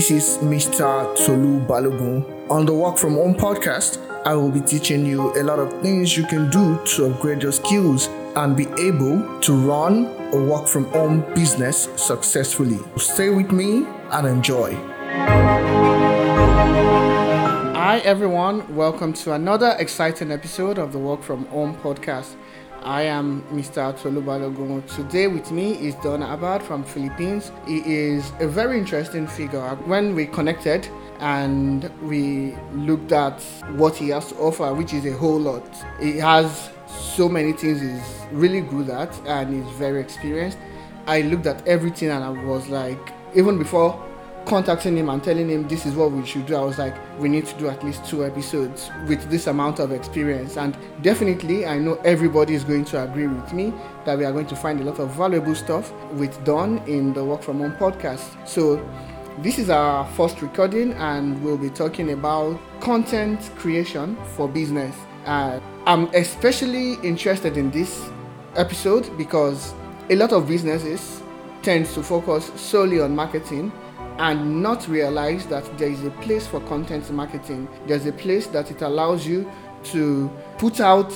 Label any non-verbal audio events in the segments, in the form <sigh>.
This is Mr. Tolu Balogun. On the Work From Home podcast, I will be teaching you a lot of things you can do to upgrade your skills and be able to run a work from home business successfully. Stay with me and enjoy. Hi, everyone. Welcome to another exciting episode of the Work From Home podcast. I am Mr. Tolu. Today with me is Don Abad from Philippines. He is a very interesting figure. When we connected and we looked at what he has to offer, which is a whole lot, he has so many things he's really good at and he's very experienced. I looked at everything and I was like, even before contacting him and telling him this is what we should do, I was like, we need to do at least two episodes with this amount of experience. And definitely, I know everybody is going to agree with me that we are going to find a lot of valuable stuff with Don in the Work From Home podcast. So, this is our first recording, and we'll be talking about content creation for business. Uh, I'm especially interested in this episode because a lot of businesses tend to focus solely on marketing and not realize that there is a place for content marketing. There's a place that it allows you to put out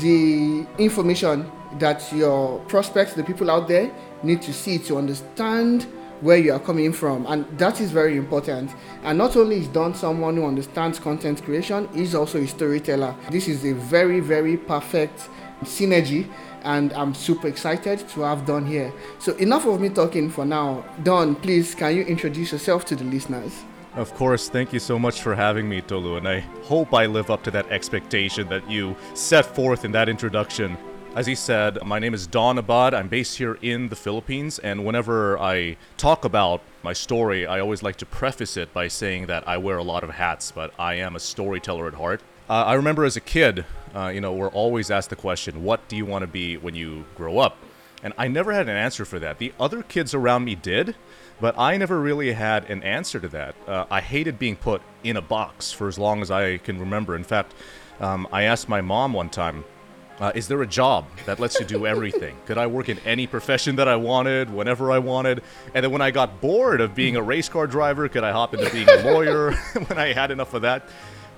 the information that your prospects, the people out there, need to see to understand where you are coming from. And that is very important. And not only is don someone who understands content creation he's also a storyteller. This is a very very perfect synergy and I'm super excited to have Don here. So enough of me talking for now. Don, please can you introduce yourself to the listeners? Of course, thank you so much for having me, Tolu, and I hope I live up to that expectation that you set forth in that introduction. As he said, my name is Don Abad. I'm based here in the Philippines, and whenever I talk about my story, I always like to preface it by saying that I wear a lot of hats, but I am a storyteller at heart. Uh, I remember as a kid, uh, you know, we're always asked the question, what do you want to be when you grow up? And I never had an answer for that. The other kids around me did, but I never really had an answer to that. Uh, I hated being put in a box for as long as I can remember. In fact, um, I asked my mom one time, uh, is there a job that lets you do <laughs> everything? Could I work in any profession that I wanted, whenever I wanted? And then when I got bored of being a race car driver, could I hop into being a lawyer <laughs> when I had enough of that?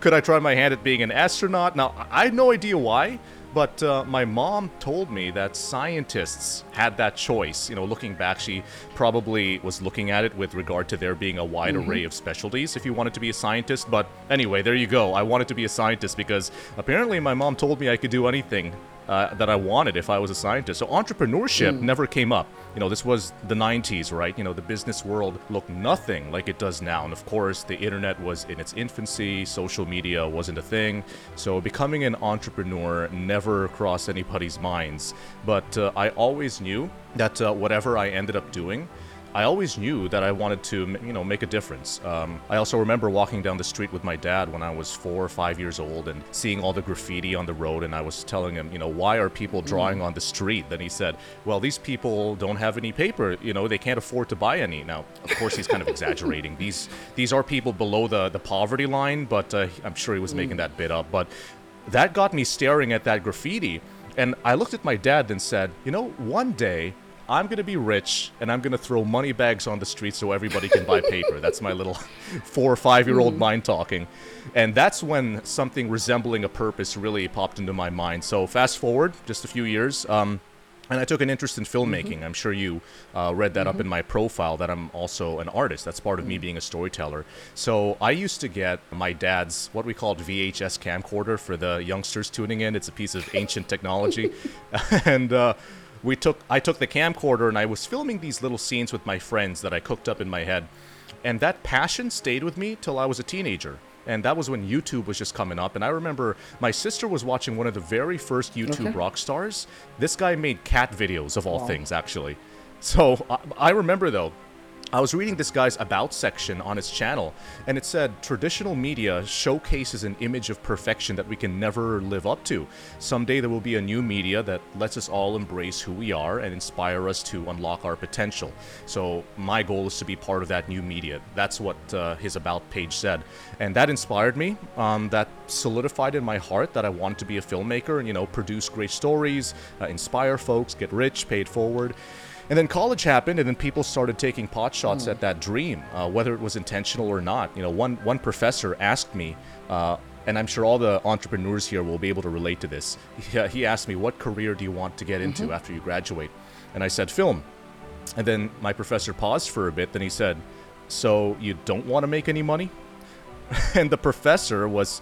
Could I try my hand at being an astronaut? Now, I had no idea why, but uh, my mom told me that scientists had that choice. You know, looking back, she probably was looking at it with regard to there being a wide mm-hmm. array of specialties if you wanted to be a scientist. But anyway, there you go. I wanted to be a scientist because apparently my mom told me I could do anything uh, that I wanted if I was a scientist. So entrepreneurship mm. never came up. You know, this was the 90s, right? You know, the business world looked nothing like it does now. And of course, the internet was in its infancy, social media wasn't a thing. So becoming an entrepreneur never crossed anybody's minds. But uh, I always knew that uh, whatever I ended up doing, I always knew that I wanted to, you know, make a difference. Um, I also remember walking down the street with my dad when I was four or five years old and seeing all the graffiti on the road, and I was telling him, you know, why are people drawing mm. on the street? Then he said, well, these people don't have any paper, you know, they can't afford to buy any. Now, of course, he's kind of exaggerating. These these are people below the the poverty line, but uh, I'm sure he was mm. making that bit up. But that got me staring at that graffiti. And I looked at my dad and said, you know, one day I'm gonna be rich and I'm gonna throw money bags on the street so everybody can buy paper. That's my little <laughs> four or five year old mm. mind talking. And that's when something resembling a purpose really popped into my mind. So fast forward just a few years. Um, and I took an interest in filmmaking. Mm-hmm. I'm sure you uh, read that mm-hmm. up in my profile that I'm also an artist. That's part of me mm. being a storyteller. So I used to get my dad's what we called VHS camcorder for the youngsters tuning in. It's a piece of ancient technology, <laughs> and uh, we took I took the camcorder and I was filming these little scenes with my friends that I cooked up in my head. And that passion stayed with me till I was a teenager. And that was when YouTube was just coming up. And I remember my sister was watching one of the very first YouTube okay. rock stars. This guy made cat videos of all wow. things, actually. So I, I remember though, I was reading this guy's About section on his channel, and it said traditional media showcases an image of perfection that we can never live up to. Someday there will be a new media that lets us all embrace who we are and inspire us to unlock our potential. So, my goal is to be part of that new media. That's what uh, his About page said. And that inspired me. Um, that solidified in my heart that I wanted to be a filmmaker and, you know, produce great stories, uh, inspire folks, get rich, paid forward. And then college happened, and then people started taking pot shots at that dream, uh, whether it was intentional or not. You know, one one professor asked me. Uh, and I'm sure all the entrepreneurs here will be able to relate to this. He, uh, he asked me, What career do you want to get into after you graduate? And I said, Film. And then my professor paused for a bit, then he said, So you don't want to make any money? <laughs> and the professor was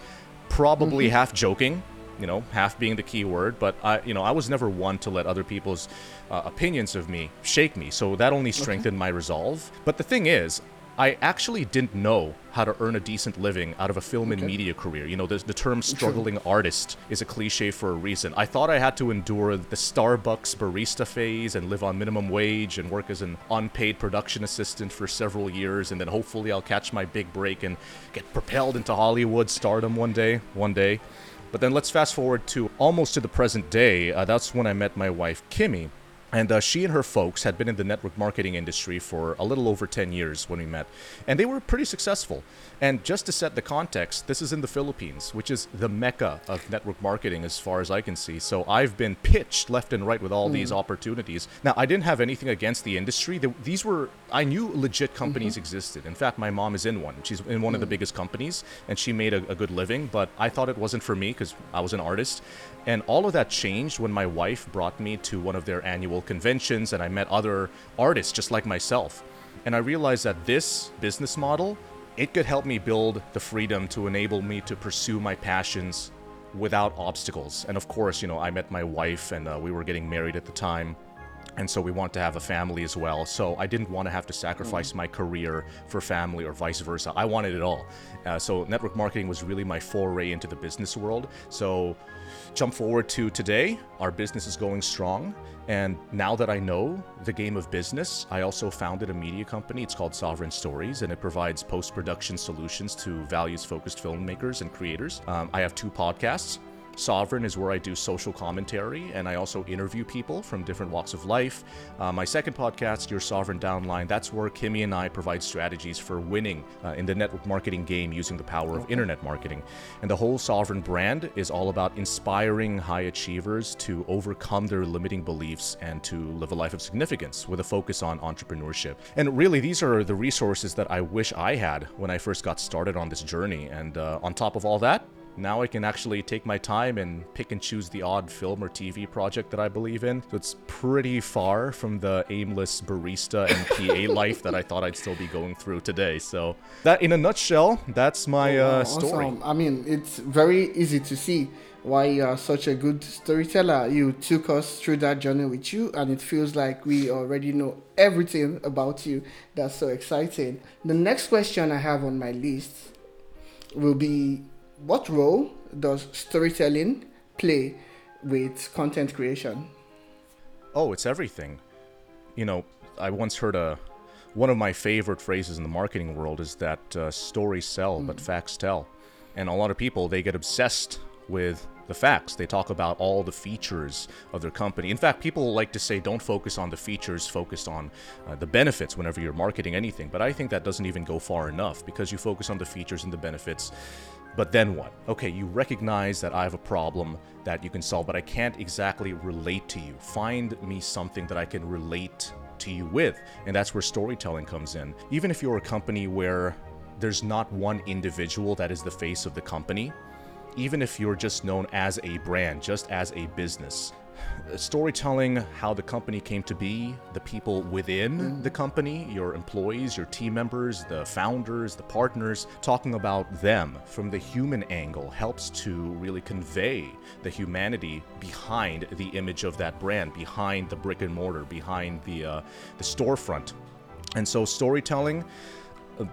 probably half joking, you know, half being the key word, but I, you know, I was never one to let other people's uh, opinions of me shake me. So that only strengthened my resolve. But the thing is, I actually didn't know how to earn a decent living out of a film and media career. You know, the, the term struggling artist is a cliche for a reason. I thought I had to endure the Starbucks barista phase and live on minimum wage and work as an unpaid production assistant for several years, and then hopefully I'll catch my big break and get propelled into Hollywood stardom one day. One day. But then let's fast forward to almost to the present day. Uh, that's when I met my wife, Kimmy. And uh, she and her folks had been in the network marketing industry for a little over 10 years when we met. And they were pretty successful. And just to set the context, this is in the Philippines, which is the mecca of network marketing as far as I can see. So I've been pitched left and right with all these mm. opportunities. Now, I didn't have anything against the industry. These were, I knew legit companies mm-hmm. existed. In fact, my mom is in one. She's in one of the mm. biggest companies and she made a, a good living, but I thought it wasn't for me because I was an artist. And all of that changed when my wife brought me to one of their annual conventions and I met other artists just like myself. And I realized that this business model, it could help me build the freedom to enable me to pursue my passions without obstacles. And of course, you know, I met my wife and uh, we were getting married at the time. And so we want to have a family as well. So I didn't want to have to sacrifice my career for family or vice versa. I wanted it all. Uh, so network marketing was really my foray into the business world. So jump forward to today, our business is going strong. And now that I know the game of business, I also founded a media company. It's called Sovereign Stories, and it provides post production solutions to values focused filmmakers and creators. Um, I have two podcasts. Sovereign is where I do social commentary and I also interview people from different walks of life. Uh, my second podcast, Your Sovereign Downline, that's where Kimmy and I provide strategies for winning uh, in the network marketing game using the power of internet marketing. And the whole Sovereign brand is all about inspiring high achievers to overcome their limiting beliefs and to live a life of significance with a focus on entrepreneurship. And really, these are the resources that I wish I had when I first got started on this journey. And uh, on top of all that, now I can actually take my time and pick and choose the odd film or TV project that I believe in. So it's pretty far from the aimless barista and PA <laughs> life that I thought I'd still be going through today. So that, in a nutshell, that's my uh, story. awesome. I mean, it's very easy to see why you are such a good storyteller. You took us through that journey with you, and it feels like we already know everything about you. That's so exciting. The next question I have on my list will be What role does storytelling play with content creation? Oh, it's everything. You know, I once heard a one of my favorite phrases in the marketing world is that uh, stories sell, but facts tell. And a lot of people they get obsessed with the facts. They talk about all the features of their company. In fact, people like to say don't focus on the features, focus on uh, the benefits whenever you're marketing anything. But I think that doesn't even go far enough because you focus on the features and the benefits. But then what? Okay, you recognize that I have a problem that you can solve, but I can't exactly relate to you. Find me something that I can relate to you with. And that's where storytelling comes in. Even if you're a company where there's not one individual that is the face of the company, even if you're just known as a brand, just as a business, storytelling how the company came to be, the people within the company, your employees, your team members, the founders, the partners, talking about them from the human angle helps to really convey the humanity behind the image of that brand, behind the brick and mortar, behind the uh, the storefront. And so storytelling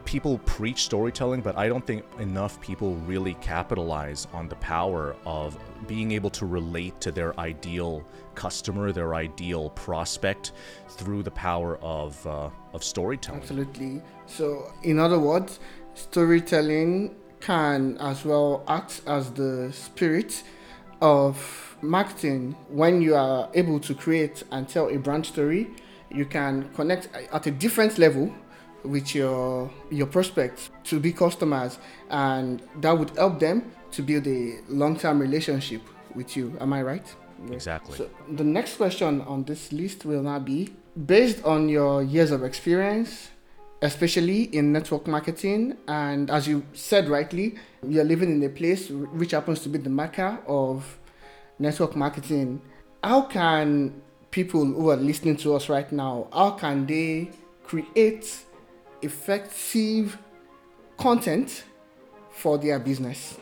people preach storytelling, but I don't think enough people really capitalize on the power of being able to relate to their ideal customer, their ideal prospect through the power of uh, of storytelling. Absolutely. So, in other words, storytelling can as well act as the spirit of marketing. When you are able to create and tell a brand story, you can connect at a different level with your your prospects to be customers and that would help them to build a long-term relationship with you am i right exactly. So the next question on this list will now be based on your years of experience, especially in network marketing, and as you said rightly, you're living in a place which happens to be the mecca of network marketing. How can people who are listening to us right now, how can they create effective content for their business?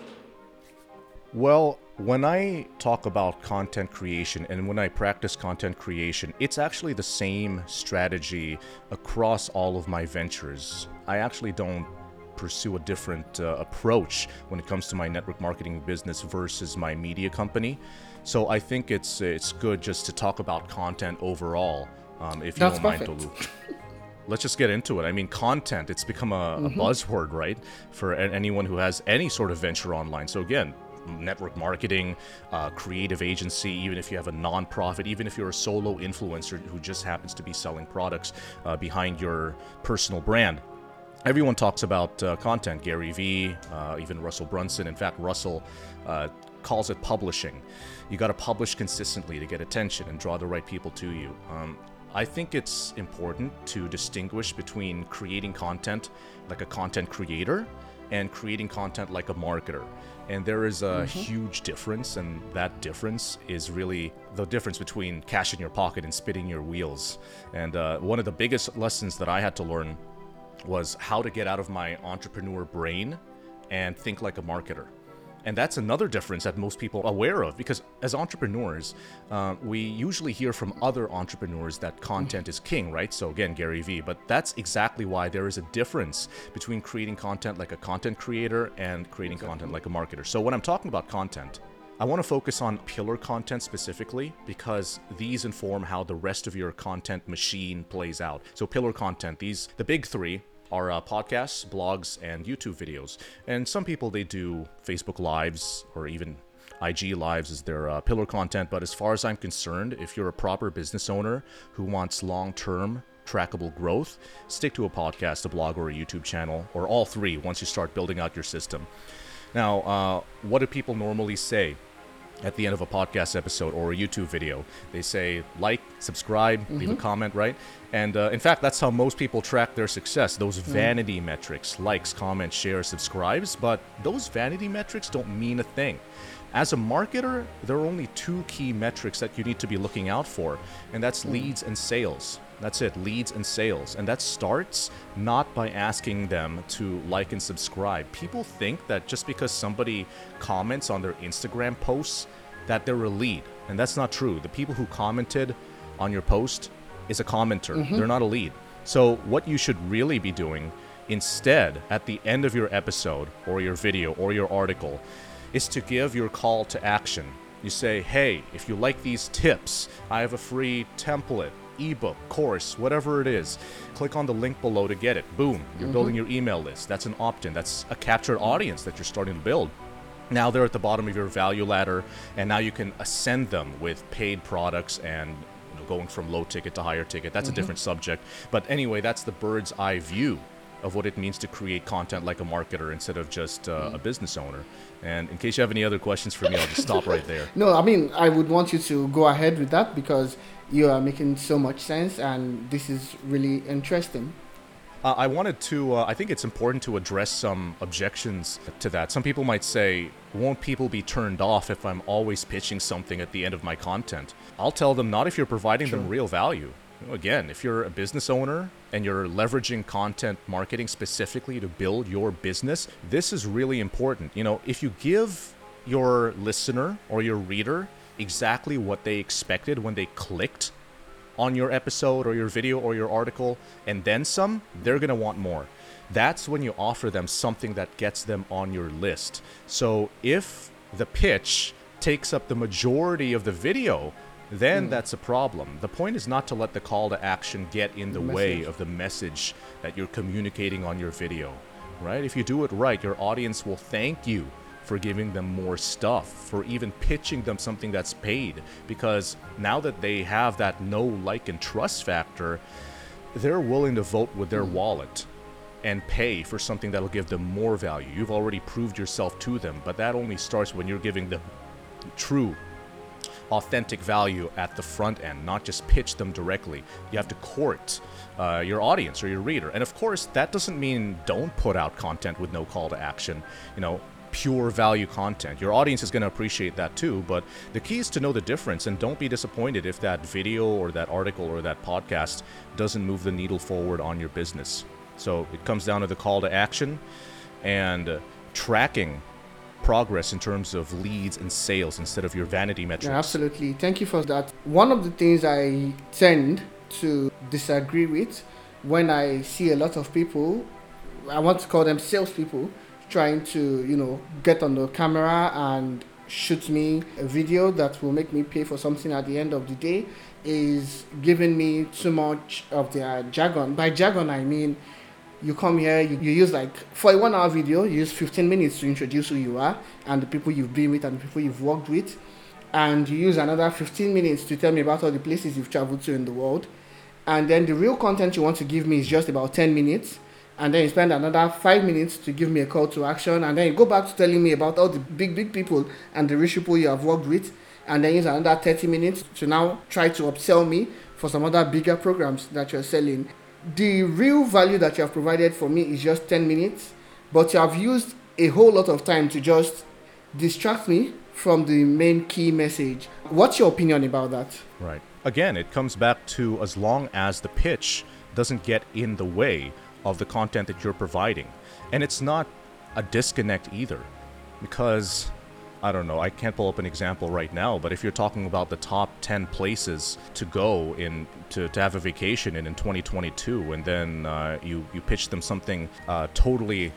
Well, when I talk about content creation and when I practice content creation, it's actually the same strategy across all of my ventures. I actually don't pursue a different uh, approach when it comes to my network marketing business versus my media company. So I think it's it's good just to talk about content overall, um, if you don't perfect. mind. <laughs> Let's just get into it. I mean, content, it's become a, a buzzword, right? For anyone who has any sort of venture online. So, again, network marketing, uh, creative agency, even if you have a nonprofit, even if you're a solo influencer who just happens to be selling products uh, behind your personal brand. Everyone talks about uh, content. Gary Vee, uh, even Russell Brunson. In fact, Russell uh, calls it publishing. You got to publish consistently to get attention and draw the right people to you. Um, I think it's important to distinguish between creating content like a content creator and creating content like a marketer. And there is a huge difference, and that difference is really the difference between cash in your pocket and spinning your wheels. And uh, one of the biggest lessons that I had to learn was how to get out of my entrepreneur brain and think like a marketer. And that's another difference that most people are aware of because as entrepreneurs, uh, we usually hear from other entrepreneurs that content is king, right? So again, Gary Vee, but that's exactly why there is a difference between creating content like a content creator and creating content like a marketer. So when I'm talking about content, I want to focus on pillar content specifically because these inform how the rest of your content machine plays out. So pillar content, these the big 3 are uh, podcasts, blogs, and YouTube videos. And some people they do Facebook lives or even IG lives as their uh, pillar content. But as far as I'm concerned, if you're a proper business owner who wants long-term trackable growth, stick to a podcast, a blog, or a YouTube channel, or all three once you start building out your system. Now, uh, what do people normally say? At the end of a podcast episode or a YouTube video. They say like, subscribe, leave a mm-hmm. comment, right? And uh, in fact, that's how most people track their success. Those mm. vanity metrics, likes, comments, shares, subscribes, but those vanity metrics don't mean a thing. As a marketer, there are only two key metrics that you need to be looking out for, and that's mm. leads and sales. That's it, leads and sales. And that starts not by asking them to like and subscribe. People think that just because somebody comments on their Instagram posts, that they're a lead. And that's not true. The people who commented on your post is a commenter, mm-hmm. they're not a lead. So, what you should really be doing instead at the end of your episode or your video or your article is to give your call to action. You say, hey, if you like these tips, I have a free template, ebook, course, whatever it is. Click on the link below to get it. Boom, you're building mm-hmm. your email list. That's an opt in, that's a captured audience that you're starting to build. Now they're at the bottom of your value ladder, and now you can ascend them with paid products and you know, going from low ticket to higher ticket. That's a mm-hmm. different subject. But anyway, that's the bird's eye view of what it means to create content like a marketer instead of just uh, a business owner. And in case you have any other questions for me, I'll just stop right there. <laughs> No, I mean, I would want you to go ahead with that because you are making so much sense and this is really interesting. Uh, I wanted to, uh, I think it's important to address some objections to that. Some people might say, won't people be turned off if I'm always pitching something at the end of my content? I'll tell them not if you're providing them real value. You know, Again, if you're a business owner and you're leveraging content marketing specifically to build your business, this is really important. You know, if you give your listener or your reader exactly what they expected when they clicked on your episode or your video or your article and then some, they're going to want more. That's when you offer them something that gets them on your list. So if the pitch takes up the majority of the video, then hmm. that's a problem. The point is not to let the call to action get in the way message. of the message that you're communicating on your video, right? If you do it right, your audience will thank you for giving them more stuff, for even pitching them something that's paid. Because now that they have that know, like, and trust factor, they're willing to vote with their hmm. wallet and pay for something that'll give them more value. You've already proved yourself to them, but that only starts when you're giving them true authentic value at the front end, not just pitch them directly. You have to court uh, your audience or your reader. And of course, that doesn't mean don't put out content with no call to action. You know, pure value content. Your audience is going to appreciate that too, but the key is to know the difference and don't be disappointed if that video or that article or that podcast doesn't move the needle forward on your business. So it comes down to the call to action and tracking progress in terms of leads and sales instead of your vanity metrics. Yeah, absolutely. Thank you for that. One of the things I tend to disagree with when I see a lot of people, I want to call them salespeople, trying to, you know, get on the camera and shoot me a video that will make me pay for something at the end of the day is giving me too much of their jargon. By jargon, I mean you come here, you, you use like, for a one hour video, you use 15 minutes to introduce who you are and the people you've been with and the people you've worked with. And you use another 15 minutes to tell me about all the places you've traveled to in the world. And then the real content you want to give me is just about 10 minutes. And then you spend another five minutes to give me a call to action. And then you go back to telling me about all the big, big people and the rich people you have worked with. And then use another 30 minutes to now try to upsell me for some other bigger programs that you're selling the real value that you have provided for me is just 10 minutes, but you have used a whole lot of time to just distract me from the main key message. What's your opinion about that? Right. Again, it comes back to as long as the pitch doesn't get in the way of the content that you're providing. And it's not a disconnect either, because I don't know, I can't pull up an example right now, but if you're talking about the top 10 places to go in to, to have a vacation in in 2022, and then uh, you, you pitch them something uh, totally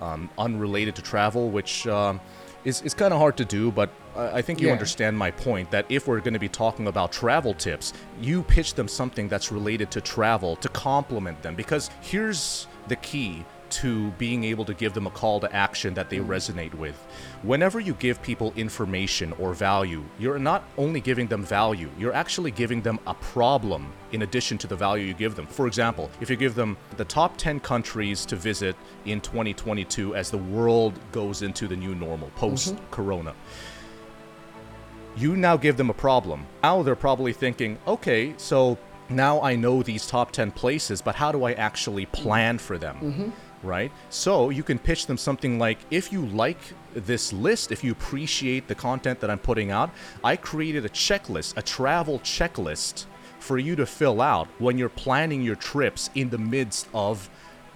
um, unrelated to travel, which um, is, is kind of hard to do, but I think you yeah. understand my point that if we're going to be talking about travel tips, you pitch them something that's related to travel to complement them. Because here's the key to being able to give them a call to action that they mm. resonate with. Whenever you give people information or value, you're not only giving them value, you're actually giving them a problem in addition to the value you give them. For example, if you give them the top 10 countries to visit in 2022 as the world goes into the new normal post corona. Mm-hmm. You now give them a problem. Now they're probably thinking, okay, so now I know these top 10 places, but how do I actually plan for them? Mm-hmm right? So you can pitch them something like if you like this list, if you appreciate the content that I'm putting out, I created a checklist, a travel checklist for you to fill out when you're planning your trips in the midst of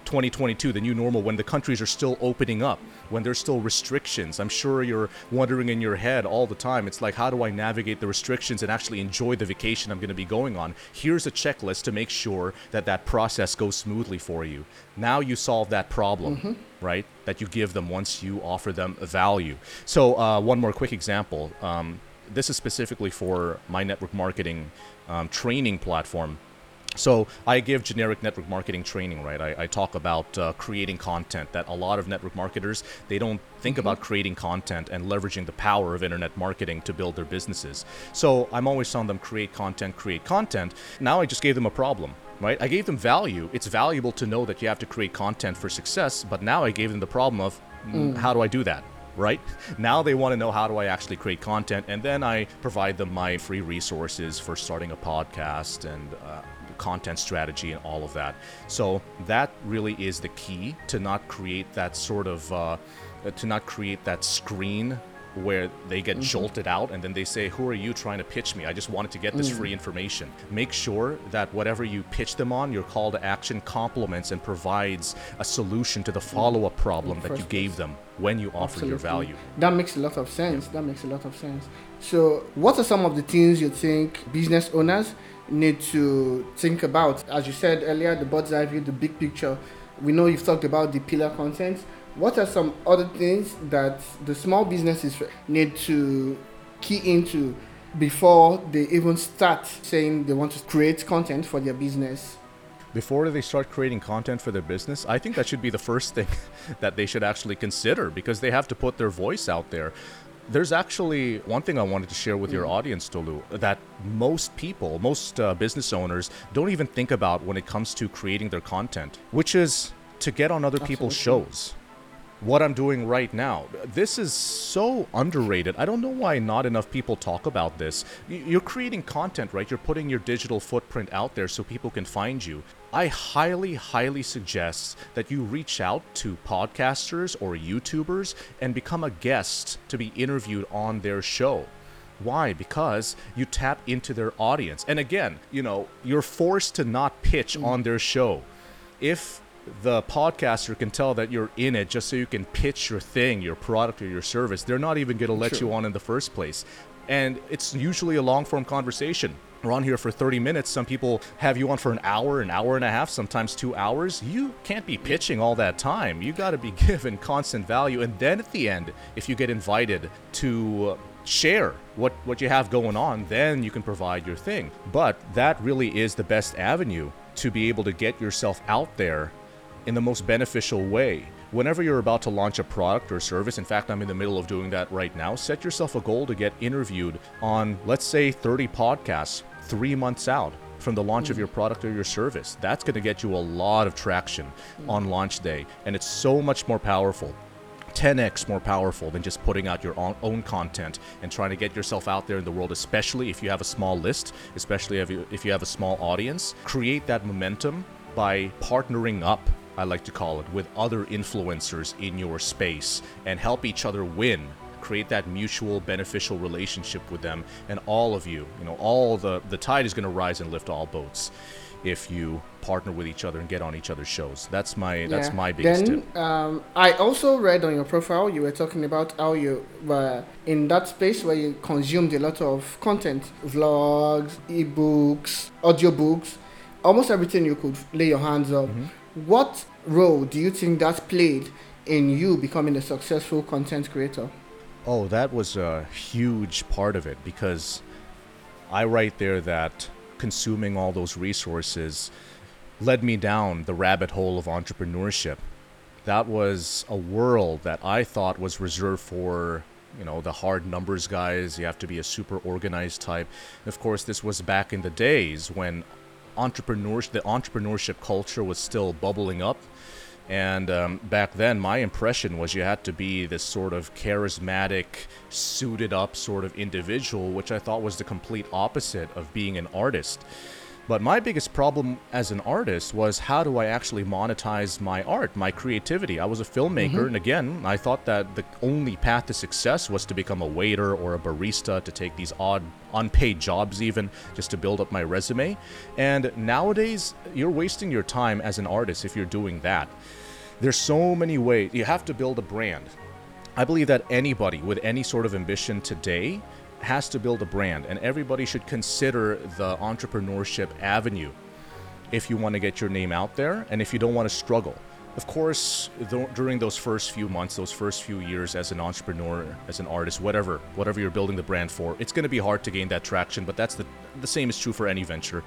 2022, the new normal, when the countries are still opening up, when there's still restrictions. I'm sure you're wondering in your head all the time. It's like, how do I navigate the restrictions and actually enjoy the vacation I'm going to be going on? Here's a checklist to make sure that that process goes smoothly for you. Now you solve that problem, mm-hmm. right? That you give them once you offer them a value. So, uh, one more quick example. Um, this is specifically for my network marketing um, training platform so I give generic network marketing training, right? I, I talk about uh, creating content that a lot of network marketers they don't think mm-hmm. about creating content and leveraging the power of internet marketing to build their businesses. So I'm always telling them create content, create content. Now I just gave them a problem. Right? I gave them value. It's valuable to know that you have to create content for success, but now I gave them the problem of mm. how do I do that? right? <laughs> Now they want to know how do I actually create content, and then I provide them my free resources for starting a podcast and uh, content strategy and all of that. So that really is the key to not create that sort of uh, to not create that screen where they get mm-hmm. jolted out and then they say, Who are you trying to pitch me? I just wanted to get this mm. free information. Make sure that whatever you pitch them on, your call to action complements and provides a solution to the follow up problem that you gave them when you offer Absolutely. your value. That makes a lot of sense. Yeah. That makes a lot of sense. So, what are some of the things you think business owners need to think about. As you said earlier, the bird's eye view, the big picture. We know you've talked about the pillar content. What are some other things that the small businesses need to key into before they even start saying they want to create content for their business? Before they start creating content for their business, I think that should be the first thing <laughs> that they should actually consider because they have to put their voice out there. There's actually one thing I wanted to share with your mm. audience, Tolu, that most people, most uh, business owners don't even think about when it comes to creating their content, which is to get on other Absolutely. people's shows. What I'm doing right now. This is so underrated. I don't know why not enough people talk about this. You're creating content, right? You're putting your digital footprint out there so people can find you. I highly, highly suggest that you reach out to podcasters or YouTubers and become a guest to be interviewed on their show. Why? Because you tap into their audience. And again, you know, you're forced to not pitch mm. on their show. If the podcaster can tell that you're in it just so you can pitch your thing, your product, or your service. They're not even going to let you on in the first place. And it's usually a long form conversation. We're on here for 30 minutes. Some people have you on for an hour, an hour and a half, sometimes two hours. You can't be pitching all that time. You got to be <laughs> given constant value. And then at the end, if you get invited to uh, share what, what you have going on, then you can provide your thing. But that really is the best avenue to be able to get yourself out there in the most beneficial way. Whenever you're about to launch a product or service, in fact, I'm in the middle of doing that right now, set yourself a goal to get interviewed on, let's say, 30 podcasts three months out from the launch of mm. your product or your service. That's going to get you a lot of traction mm. on launch day, and it's so much more powerful. 10x more powerful than just putting out your own content and trying to get yourself out there in the world, especially if you have a small list, especially if you, if you have a small audience. Create that momentum by partnering up I like to call it, with other influencers in your space and help each other win. Create that mutual beneficial relationship with them and all of you. You know, all the the tide is going to rise and lift all boats if you partner with each other and get on each other's shows. That's my yeah. that's my biggest then, tip. Um, I also read on your profile you were talking about how you were in that space where you consumed a lot of content, vlogs, ebooks, audiobooks, almost everything you could lay your hands on. Mm-hmm. What role do you think that played in you becoming a successful content creator? Oh, that was a huge part of it because I write there that consuming all those resources led me down the rabbit hole of entrepreneurship. That was a world that I thought was reserved for, you know, the hard numbers guys. You have to be a super organized type. Of course, this was back in the days when entrepreneurship, the entrepreneurship culture was still bubbling up. And um, back then, my impression was you had to be this sort of charismatic, suited up sort of individual, which I thought was the complete opposite of being an artist. But my biggest problem as an artist was how do I actually monetize my art, my creativity? I was a filmmaker, mm-hmm. and again, I thought that the only path to success was to become a waiter or a barista, to take these odd, unpaid jobs, even just to build up my resume. And nowadays, you're wasting your time as an artist if you're doing that. There's so many ways. You have to build a brand. I believe that anybody with any sort of ambition today has to build a brand, and everybody should consider the entrepreneurship avenue if you want to get your name out there and if you don't want to struggle. Of course, th- during those first few months, those first few years as an entrepreneur, as an artist, whatever, whatever you're building the brand for, it's going to be hard to gain that traction. But that's the the same is true for any venture.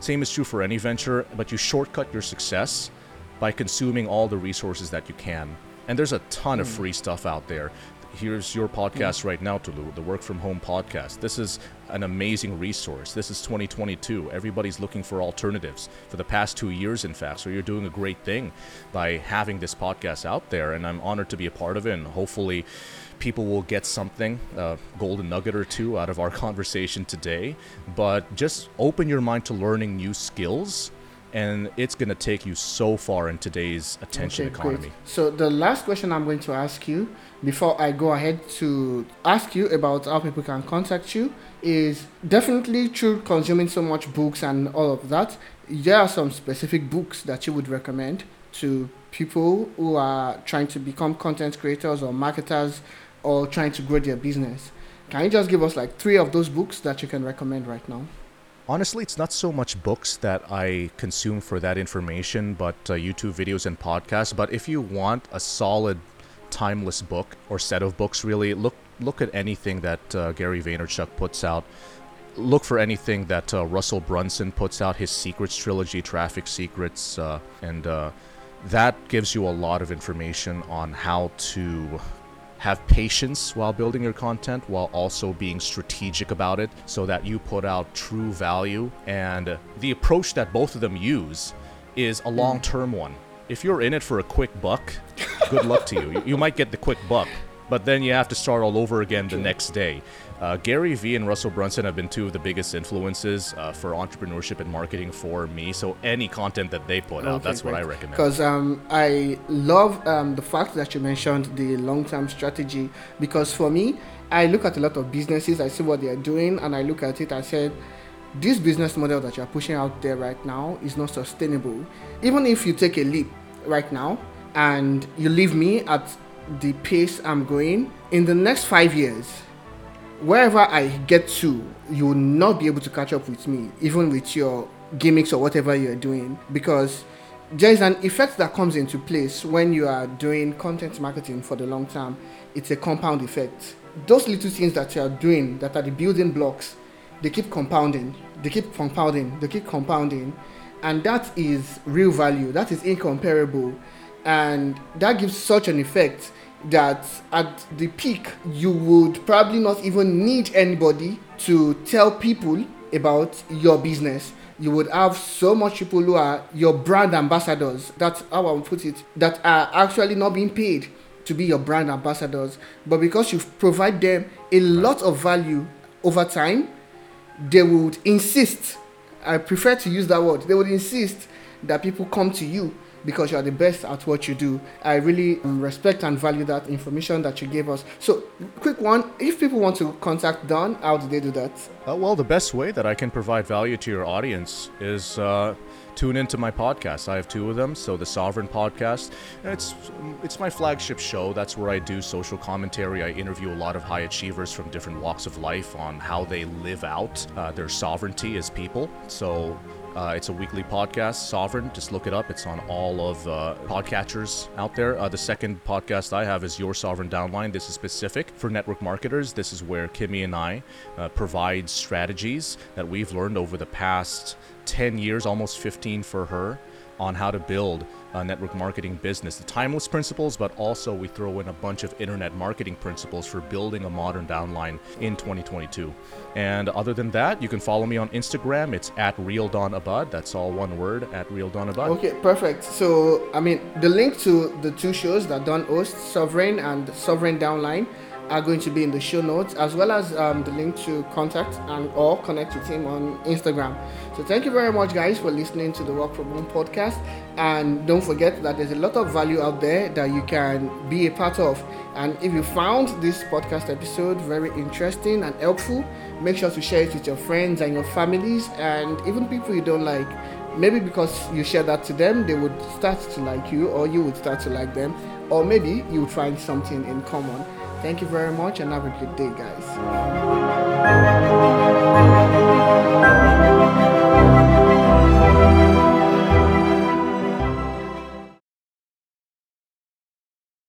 Same is true for any venture. But you shortcut your success by consuming all the resources that you can. And there's a ton of hmm. free stuff out there here's your podcast right now, Tolu, the Work From Home podcast. This is an amazing resource. This is 2022. Everybody's looking for alternatives for the past two years, in fact. So you're doing a great thing by having this podcast out there, and I'm honored to be a part of it. And hopefully, people will get something, a golden nugget or two, out of our <laughs> conversation today. But just open your mind to learning new skills and it's going to take you so far in today's attention okay, economy. Great. So the last question I'm going to ask you before I go ahead to ask you about how people can contact you is definitely through consuming so much books and all of that. There are some specific books that you would recommend to people who are trying to become content creators or marketers or trying to grow their business. Can you just give us like three of those books that you can recommend right now? Honestly, it's not so much books that I consume for that information, but uh, YouTube videos and podcasts. But if you want a solid, timeless book or set of books, really look look at anything that uh, Gary Vaynerchuk puts out. Look for anything that uh, Russell Brunson puts out, his Secrets trilogy, Traffic Secrets, uh, and uh, that gives you a lot of information on how to have patience while building your content while also being strategic about it so that you put out true value. And the approach that both of them use is a long term one. If you're in it for a quick buck, good luck to you. You might get the quick buck, but then you have to start all over again the next day. Uh, Gary Vee and Russell Brunson have been two of the biggest influences uh, for entrepreneurship and marketing for me. So any content that they put out, that's what I recommend. Because um, I love um, the fact that you mentioned the long-term strategy. Because for me, I look at a lot of businesses, I see what they are doing, and I look at it. I said, this business model that you're pushing out there right now is not sustainable. Even if you take a leap right now and you leave me at the pace I'm going, in the next five years, wherever I get to, you will not be able to catch up with me, even with your gimmicks or whatever you're doing, because there is an effect that comes into place when you are doing content marketing for the long term. It's a compound effect. Those little things that you are doing that are the building blocks, they keep compounding, they keep compounding, they keep compounding, and that is real value. That is incomparable, and that gives such an effect that at the peak you would probably not even need anybody to tell people about your business. You would have so much people who are your brand ambassadors. That's how i would put it. That are actually not being paid to be your brand ambassadors. But because you provide them a lot of value over time they would insist i prefer to use that word they would insist that people come to you because you are the best at what you do. I really um, respect and value that information that you gave us. So, quick one if people want to contact Don, how do they do that? Uh, well, the best way that I can provide value to your audience is. Uh, tune into my podcast. I have two of them. So the Sovereign podcast, it's it's my flagship show. That's where I do social commentary. I interview a lot of high achievers from different walks of life on how they live out uh, their sovereignty as people. So uh, it's a weekly podcast, Sovereign. Just look it up. It's on all of uh, podcatchers out there. Uh, the second podcast I have is Your Sovereign Downline. This is specific for network marketers. This is where Kimmy and I uh, provide strategies that we've learned over the past 10 years, almost 15 for her, on how to build a network marketing business. The timeless principles, but also we throw in a bunch of internet marketing principles for building a modern downline in 2022. And other than that, you can follow me on Instagram. It's at Real Don Abad. That's all one word at Real Don Abad. Okay, perfect. So, I mean, the link to the two shows that Don hosts, Sovereign and Sovereign Downline, are going to be in the show notes as well as um, the link to contact and or connect with him on Instagram. So thank you very much guys for listening to the Work From Home podcast. And don't forget that there's a lot of value out there that you can be a part of. And if you found this podcast episode very interesting and helpful make sure to share it with your friends and your families and even people you don't like. Maybe because you share that to them they would start to like you or you would start to like them or maybe you would find something in common Thank you very much and have a good day, guys.